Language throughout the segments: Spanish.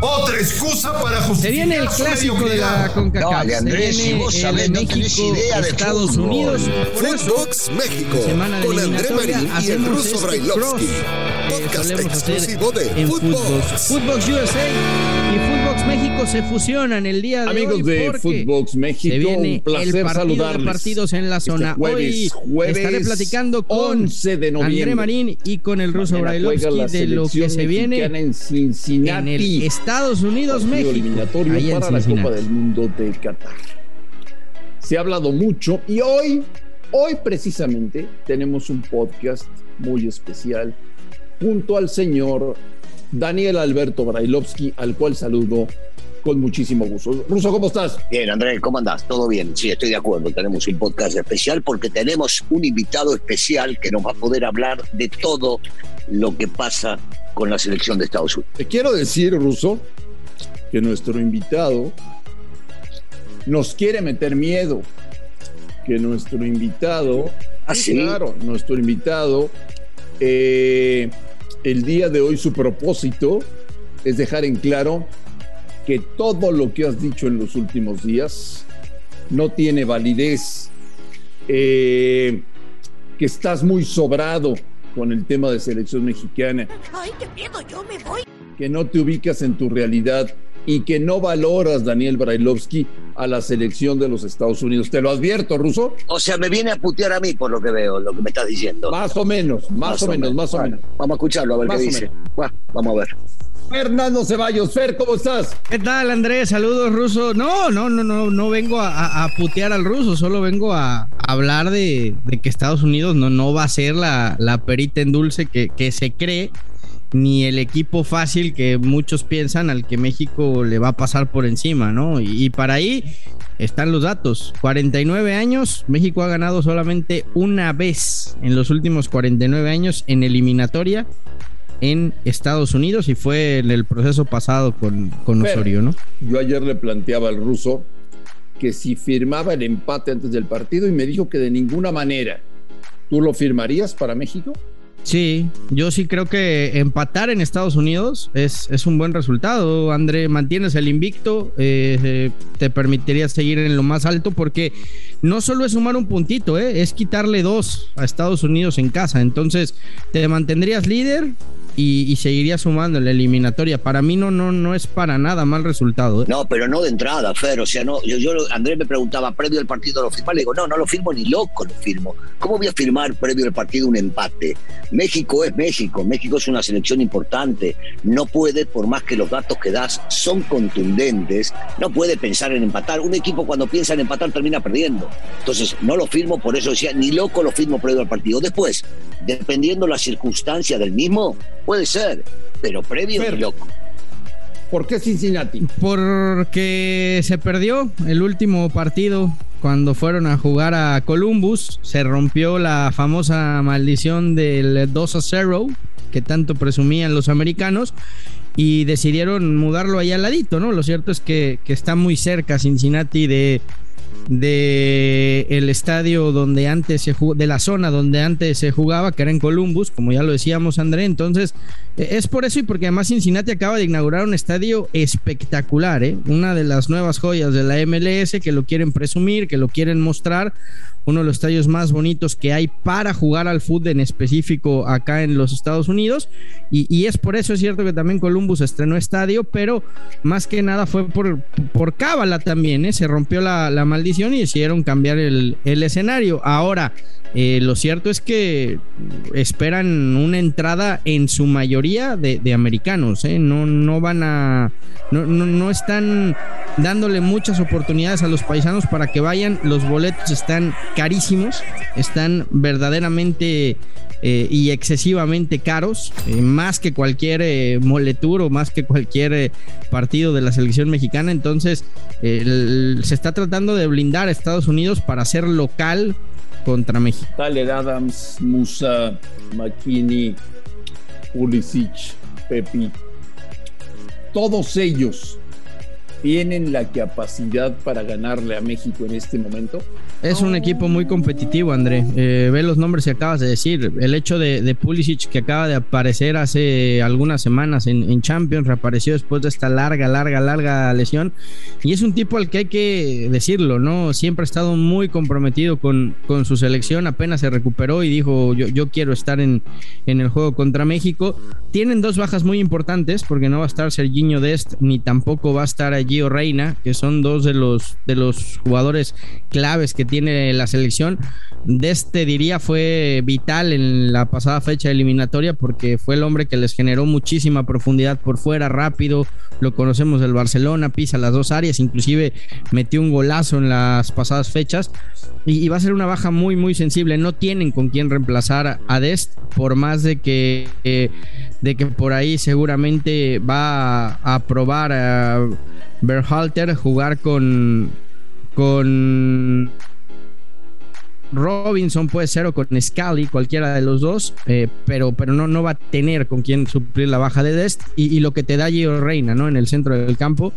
Otra excusa para justificar Se viene el clásico de la CONCACAF. No, Andrés, Se si viene vos sabés, no tenés México, idea de Estados fútbol. Unidos. Footbox México semana de con André Marín y el ruso este Brailovsky. que Podcast exclusivo de. Footbox. Footbox USA y Footbox México se fusionan el día de Amigos hoy de porque Footbox México, viene un placer el partido saludarles. de partidos en la Este zona. jueves, hoy jueves estaré platicando con 11 de noviembre. André Marín y con el ruso Brailovsky de lo que se viene en en Cincinnati. el Estados Unidos, México. eliminatorio Ahí en para la. Copa del Mundo de Qatar. Se ha hablado mucho y hoy, hoy precisamente tenemos un podcast muy especial junto al señor Daniel Alberto Brailovsky, al cual saludo con muchísimo gusto. Ruso, ¿cómo estás? Bien, Andrés, ¿cómo andás? ¿Todo bien? Sí, estoy de acuerdo. Tenemos un podcast especial porque tenemos un invitado especial que nos va a poder hablar de todo lo que pasa con la selección de Estados Unidos. Te quiero decir, Ruso, que nuestro invitado nos quiere meter miedo. Que nuestro invitado, ¿Ah, sí? claro, nuestro invitado, eh, el día de hoy su propósito es dejar en claro que todo lo que has dicho en los últimos días no tiene validez, eh, que estás muy sobrado con el tema de selección mexicana ¡Ay, qué miedo! ¡Yo me voy! que no te ubicas en tu realidad y que no valoras, Daniel Brailovsky, a la selección de los Estados Unidos. Te lo advierto, Ruso. O sea, me viene a putear a mí por lo que veo, lo que me estás diciendo. Más o menos, más, o menos, más o Bueno, menos. Vamos a escucharlo, a ver Más qué dice. Bueno, vamos a ver. Fernando Ceballos, Fer, ¿cómo estás? ¿Qué tal, Andrés? Saludos, ruso. No, no, no, no, no vengo a, a- a putear al ruso, solo vengo a, a hablar de, de que Estados Unidos no, no va a ser la, la perita en dulce que, que se cree, ni el equipo fácil que muchos piensan al que México le va a pasar por encima, ¿no? Y, y para ahí están los datos. 49 años, México ha ganado solamente una vez en los últimos 49 años en eliminatoria en Estados Unidos y fue en el proceso pasado con, con. Osorio, ¿no? Yo ayer le planteaba al ruso que si firmaba el empate antes del partido y me dijo que de ninguna manera. ¿Tú lo firmarías para México? Sí, yo sí creo que empatar en Estados Unidos es, es un buen resultado. André, mantienes el invicto, eh, eh, te permitiría seguir en lo más alto porque no solo es sumar un puntito, eh, es quitarle dos a Estados Unidos en casa. Entonces, te mantendrías líder y, y seguirías sumando en la eliminatoria. Para mí no, no, no es para nada mal resultado. eh. No, pero no de entrada, Fer. O sea, no, yo, yo Andrés me preguntaba previo al partido lo firma. Le digo, no, no lo firmo ni loco, lo firmo. ¿Cómo voy a firmar previo al partido un empate? México es México, México es una selección importante. No puede, por más que los datos que das son contundentes, no puede pensar en empatar. Un equipo cuando piensa en empatar termina perdiendo. Entonces, no lo firmo, por eso decía, ni loco lo firmo previo al partido. Después, dependiendo la circunstancia del mismo, puede ser, pero previo Fer. ni loco. ¿Por qué Cincinnati? Porque se perdió el último partido cuando fueron a jugar a Columbus. Se rompió la famosa maldición del 2 a 0 que tanto presumían los americanos y decidieron mudarlo allá al ladito, ¿no? Lo cierto es que, que está muy cerca Cincinnati de, de el estadio donde antes se jugó, de la zona donde antes se jugaba, que era en Columbus, como ya lo decíamos, André. Entonces, eh, es por eso y porque además Cincinnati acaba de inaugurar un estadio espectacular, ¿eh? Una de las nuevas joyas de la MLS que lo quieren presumir, que lo quieren mostrar. Uno de los estadios más bonitos que hay para jugar al fútbol en específico acá en los Estados Unidos. Y, es por eso, es cierto que también Columbus estrenó estadio, pero más que nada fue por, por cábala también, ¿eh? Se rompió la, maldición y decidieron cambiar el escenario. Ahora, eh, lo cierto es que esperan una entrada en su mayoría de, americanos, ¿eh? no, no van a, no, no, están dándole muchas oportunidades a los paisanos para que vayan. Los boletos están carísimos, están verdaderamente eh, y excesivamente caros, más que cualquier eh, moletur o más que cualquier partido de la selección mexicana. Entonces, se está tratando de blindar a Estados Unidos para ser local contra México. Tyler Adams, Musa, McKinney, Pulisic, Pepi. Todos ellos tienen la capacidad para ganarle a México en este momento. Es un equipo muy competitivo, André. Eh, ve los nombres que acabas de decir. El hecho de, de, Pulisic, que acaba de aparecer hace algunas semanas en, en, Champions, reapareció después de esta larga, larga, larga lesión. Y es un tipo al que hay que decirlo, ¿no? Siempre ha estado muy comprometido con, con su selección. Apenas se recuperó y dijo: Yo, yo quiero estar en, en el juego contra México. Tienen dos bajas muy importantes, porque no va a estar Serginho Dest, ni tampoco va a estar Gio Reina, que son dos de los, de los jugadores claves que tiene la selección. De este diría fue vital en la pasada fecha eliminatoria porque fue el hombre que les generó muchísima profundidad por fuera, rápido. Lo conocemos del Barcelona, pisa las dos áreas, inclusive metió un golazo en las pasadas fechas. Y, va a ser una baja muy, muy sensible. No tienen con quién reemplazar a Dest, por más de que, eh, de que por ahí seguramente va a, a probar a Berhalter jugar con, con Robinson puede ser o con Scally, cualquiera de los dos, eh, pero, pero no, no va a tener con quién suplir la baja de Dest y, y lo que te da Gio Reina, ¿no? En el centro del campo,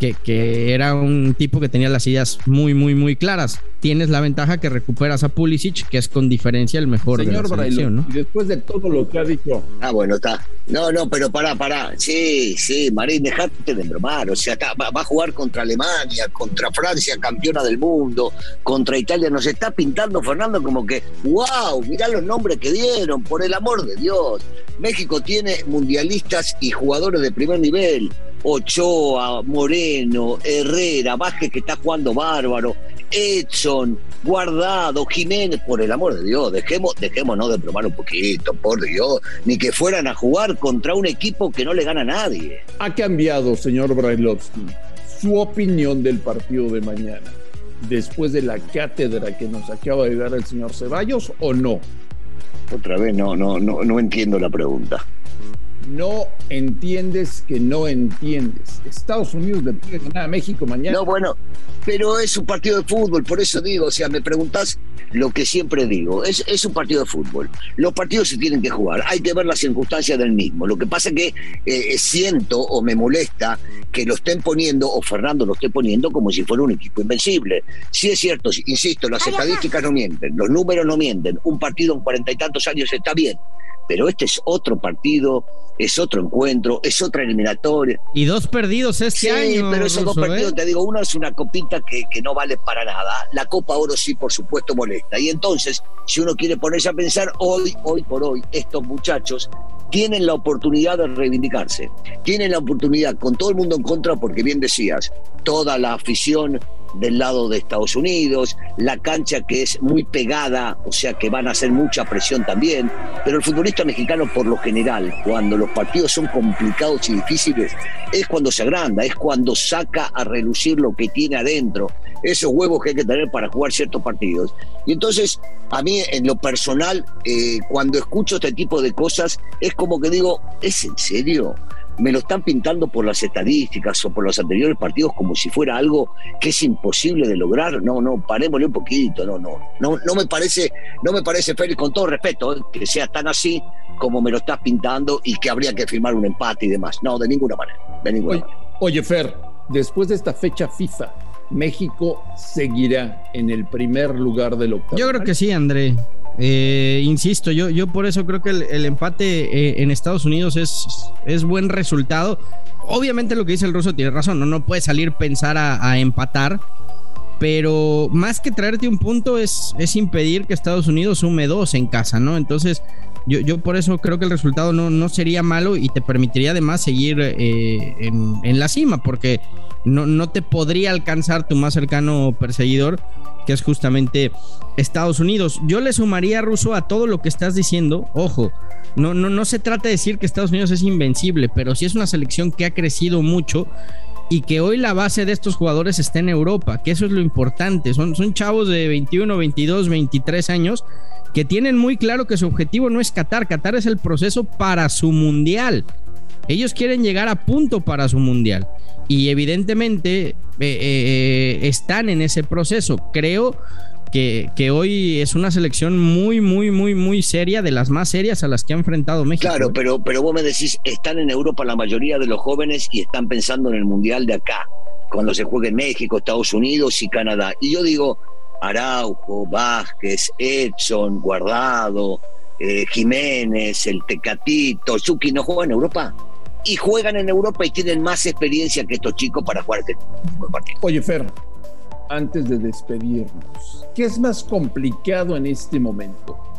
que, que, era un tipo que tenía las ideas muy, muy, muy claras. Tienes la ventaja que recuperas a Pulisic, que es con diferencia el mejor Señor de la selección, ¿no? Y después de todo lo que ha dicho. Ah, bueno, está. No, no, pero pará, pará. Sí, sí, Marín, dejate de bromar. O sea, está, va, va, a jugar contra Alemania, contra Francia, campeona del mundo, contra Italia. Nos está pintando, Fernando, como que, wow, mirá los nombres que dieron, por el amor de Dios. México tiene mundialistas y jugadores de primer nivel. Ochoa, Moreno, Herrera, Vázquez que está jugando bárbaro, Edson, Guardado, Jiménez, por el amor de Dios, dejemos, dejémonos de probar un poquito, por Dios, ni que fueran a jugar contra un equipo que no le gana a nadie. Ha cambiado, señor Brailovsky, su opinión del partido de mañana, después de la cátedra que nos acaba de dar el señor Ceballos, o no? Otra vez, no, no, no, no entiendo la pregunta no entiendes que no entiendes. Estados Unidos le puede ganar a México mañana. No, bueno, pero es un partido de fútbol, por eso digo, o sea, me preguntás lo que siempre digo, es, es un partido de fútbol. Los partidos se tienen que jugar, hay que ver las circunstancias del mismo. Lo que pasa es que eh, siento o me molesta que lo estén poniendo, o Fernando lo esté poniendo como si fuera un equipo invencible. Sí es cierto, insisto, las estadísticas no mienten, los números no mienten, un partido en cuarenta y tantos años está bien, pero este es otro partido, es otro encuentro, es otra eliminatoria. Y dos perdidos este sí, año. pero esos dos ¿eh? te digo, uno es una copita que, que, no vale para nada. La Copa Oro sí, por supuesto, molesta. Y entonces, si uno quiere ponerse a pensar, hoy, hoy por hoy, estos muchachos tienen la oportunidad de reivindicarse. Tienen la oportunidad, con todo el mundo en contra, porque bien decías, toda la afición del lado de Estados Unidos, la cancha que es muy pegada, o sea que van a hacer mucha presión también, pero el futbolista mexicano por lo general, cuando los partidos son complicados y difíciles, es cuando se agranda, es cuando saca a relucir lo que tiene adentro, esos huevos que hay que tener para jugar ciertos partidos. Y entonces, a mí en lo personal, eh, cuando escucho este tipo de cosas, es como que digo, ¿es en serio? Me lo están pintando por las estadísticas o por los anteriores partidos como si fuera algo que es imposible de lograr. No, no, parémosle un poquito, no, no, no, no me parece, no me parece, Félix, con todo respeto, ¿eh? que sea tan así como me lo estás pintando y que habría que firmar un empate y demás. No, de ninguna manera, de ninguna oye, manera. Oye, Fer, después de esta fecha FIFA, México seguirá en el primer lugar del octavo. Yo creo que sí, André. Eh, insisto, yo, yo por eso creo que el, empate eh, en Estados Unidos es, es, buen resultado. Obviamente lo que dice el ruso tiene razón, no, no puede salir pensar a, a, empatar, pero más que traerte un punto es, es impedir que Estados Unidos sume dos en casa, ¿no? Entonces yo, yo por eso creo que el resultado no, no sería malo y te permitiría además seguir eh, en, en, la cima, porque no, no te podría alcanzar tu más cercano perseguidor que es justamente Estados Unidos. Yo le sumaría, Ruso, a todo lo que estás diciendo. Ojo, no, no, no se trata de decir que Estados Unidos es invencible, pero sí es una selección que ha crecido mucho y que hoy la base de estos jugadores está en Europa, que eso es lo importante. Son, son chavos de 21, 22, 23 años que tienen muy claro que su objetivo no es Qatar. Qatar es el proceso para su mundial. Ellos quieren llegar a punto para su mundial y evidentemente eh, eh, están en ese proceso. Creo que, que, hoy es una selección muy, muy, muy, muy seria, de las más serias a las que ha enfrentado México. Claro, pero, pero vos me decís, están en Europa la mayoría de los jóvenes y están pensando en el mundial de acá, cuando se juegue en México, Estados Unidos y Canadá. Y yo digo, Araujo, Vázquez, Edson, Guardado, eh, Jiménez, el Tecatito, Chucky no juegan en Europa. Y juegan en Europa y tienen más experiencia que estos chicos para jugar este partido. Oye, Fer, antes de despedirnos, ¿qué es más complicado en este momento?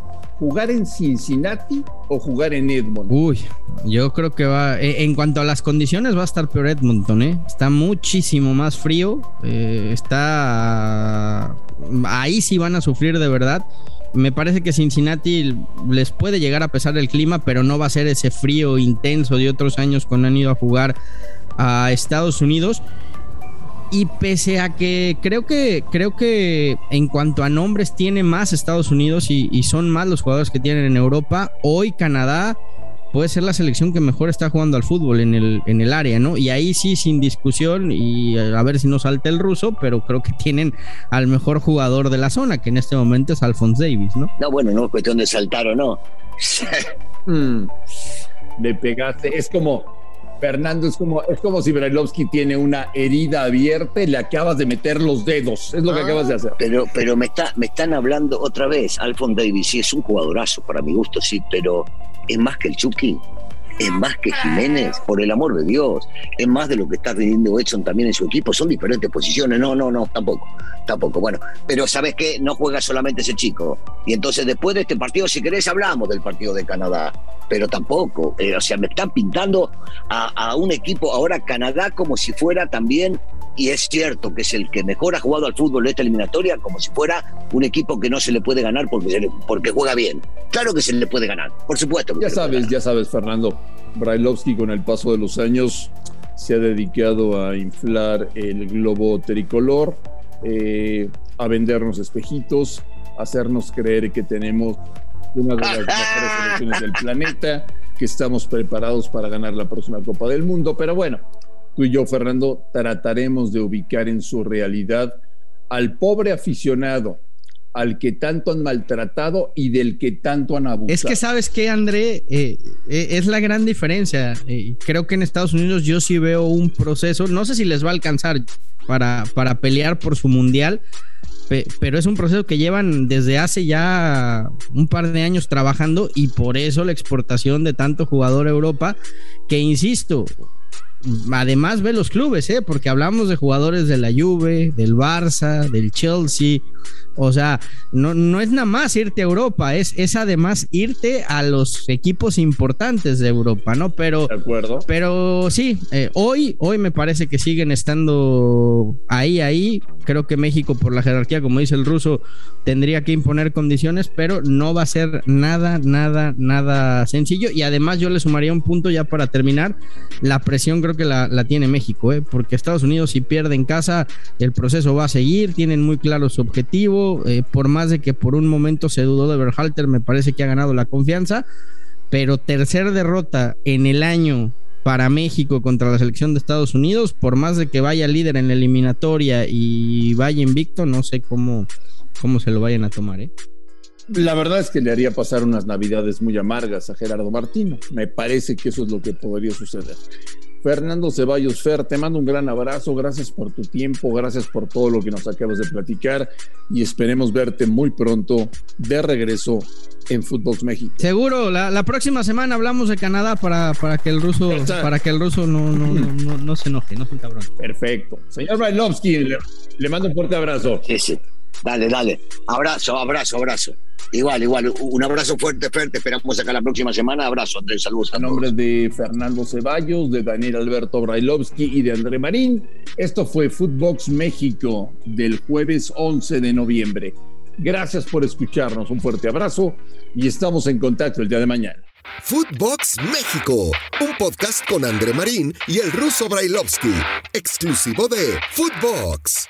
¿Jugar en Cincinnati o jugar en Edmonton? Uy, yo creo que va. eh, En cuanto a las condiciones, va a estar peor Edmonton, ¿eh? Está muchísimo más frío. eh, está. Ahí sí van a sufrir de verdad. Me parece que Cincinnati les puede llegar a pesar el clima, pero no va a ser ese frío intenso de otros años cuando han ido a jugar a Estados Unidos. Y pese a que creo que creo que en cuanto a nombres tiene más Estados Unidos y, y son más los jugadores que tienen en Europa, hoy Canadá puede ser la selección que mejor está jugando al fútbol en el, en el área, ¿no? Y ahí sí, sin discusión, y a ver si no salta el ruso, pero creo que tienen al mejor jugador de la zona, que en este momento es Alphonse Davis, ¿no? No, bueno, no es cuestión de saltar o no. Mm, le pegaste. Es como, Fernando, es como, es como si Brailovsky tiene una herida abierta y le acabas de meter los dedos. Es lo que Ah. acabas de hacer. Pero, pero me, está, me están hablando otra vez. Alphonse Davis, sí, es un jugadorazo para mi gusto, sí, pero es más que el Chucky. Es más que Jiménez, por el amor de Dios. Es más de lo que está rindiendo Edson también en su equipo. Son diferentes posiciones. No, no, no, tampoco. Tampoco. Bueno, pero ¿sabes qué? No juega solamente ese chico. Y entonces después de este partido, si querés, hablamos del partido de Canadá. Pero tampoco. Eh, o sea, me están pintando a, a un equipo ahora Canadá como si fuera también y es cierto que es el que mejor ha jugado al fútbol de esta eliminatoria, como si fuera un equipo que no se le puede ganar porque, se le- porque juega bien. Claro que se le puede ganar, por supuesto. que Ya sabes, ya sabes, Fernando. Brailovsky con el paso de los años se ha dedicado a inflar el globo tricolor, eh, a vendernos espejitos, a hacernos creer que tenemos una de las mejores selecciones del planeta, que estamos preparados para ganar la próxima Copa del Mundo. Pero bueno, tú y yo, Fernando, trataremos de ubicar en su realidad al pobre aficionado, al que tanto han maltratado y del que tanto han abusado. Es que sabes que André Eh, eh, es la gran diferencia. Eh, creo que en Estados Unidos yo sí veo un proceso, no sé si les va a alcanzar para, para pelear por su mundial, pe- pero es un proceso que llevan desde hace ya un par de años trabajando y por eso la exportación de tanto jugador a Europa, que insisto, además ve los clubes, ¿eh? porque hablamos de jugadores de la Juve, del Barça, del Chelsea. O sea, no, no es nada más irte a Europa, es, es además irte a los equipos importantes de Europa, ¿no? Pero, De acuerdo. pero sí, eh, hoy, hoy me parece que siguen estando ahí, ahí. Creo que México, por la jerarquía, como dice el ruso, tendría que imponer condiciones, pero no va a ser nada, nada, nada sencillo. Y además yo le sumaría un punto ya para terminar. La presión creo que la, tiene México, ¿eh? porque Estados Unidos si pierde en casa, el proceso va a seguir, tienen muy claro su objetivo. eh, por más de que por un momento se dudó de Berhalter, me parece que ha ganado la confianza. Pero tercer derrota en el año para México contra la selección de Estados Unidos, por más de que vaya líder en la eliminatoria y vaya invicto, no sé cómo, cómo se lo vayan a tomar, ¿eh? La verdad es que le haría pasar unas navidades muy amargas a Gerardo Martino. Me parece que eso es lo que podría suceder. Fernando Ceballos Fer, te mando un gran abrazo, gracias por tu tiempo, gracias por todo lo que nos acabas de platicar y esperemos verte muy pronto de regreso en Footbox México. Seguro, la, la próxima semana hablamos de Canadá para, para que el ruso, para que el ruso no, no, no, no, no se enoje, no es un cabrón. Perfecto. Señor Brailovsky, le, le mando un fuerte abrazo. Sí, sí. Dale, dale. Abrazo, abrazo, abrazo. Igual, igual. Un abrazo fuerte, fuerte. Esperamos acá la próxima semana. Abrazo, Andrés. Saludos a todos. nombre de Fernando Ceballos, de Daniel Alberto Brailovsky y de André Marín, esto fue Footbox México del jueves 11 de noviembre. Gracias por escucharnos, un fuerte abrazo y estamos en contacto el día de mañana. Footbox México, un podcast con André Marín y el ruso Brailovsky, exclusivo de Footbox.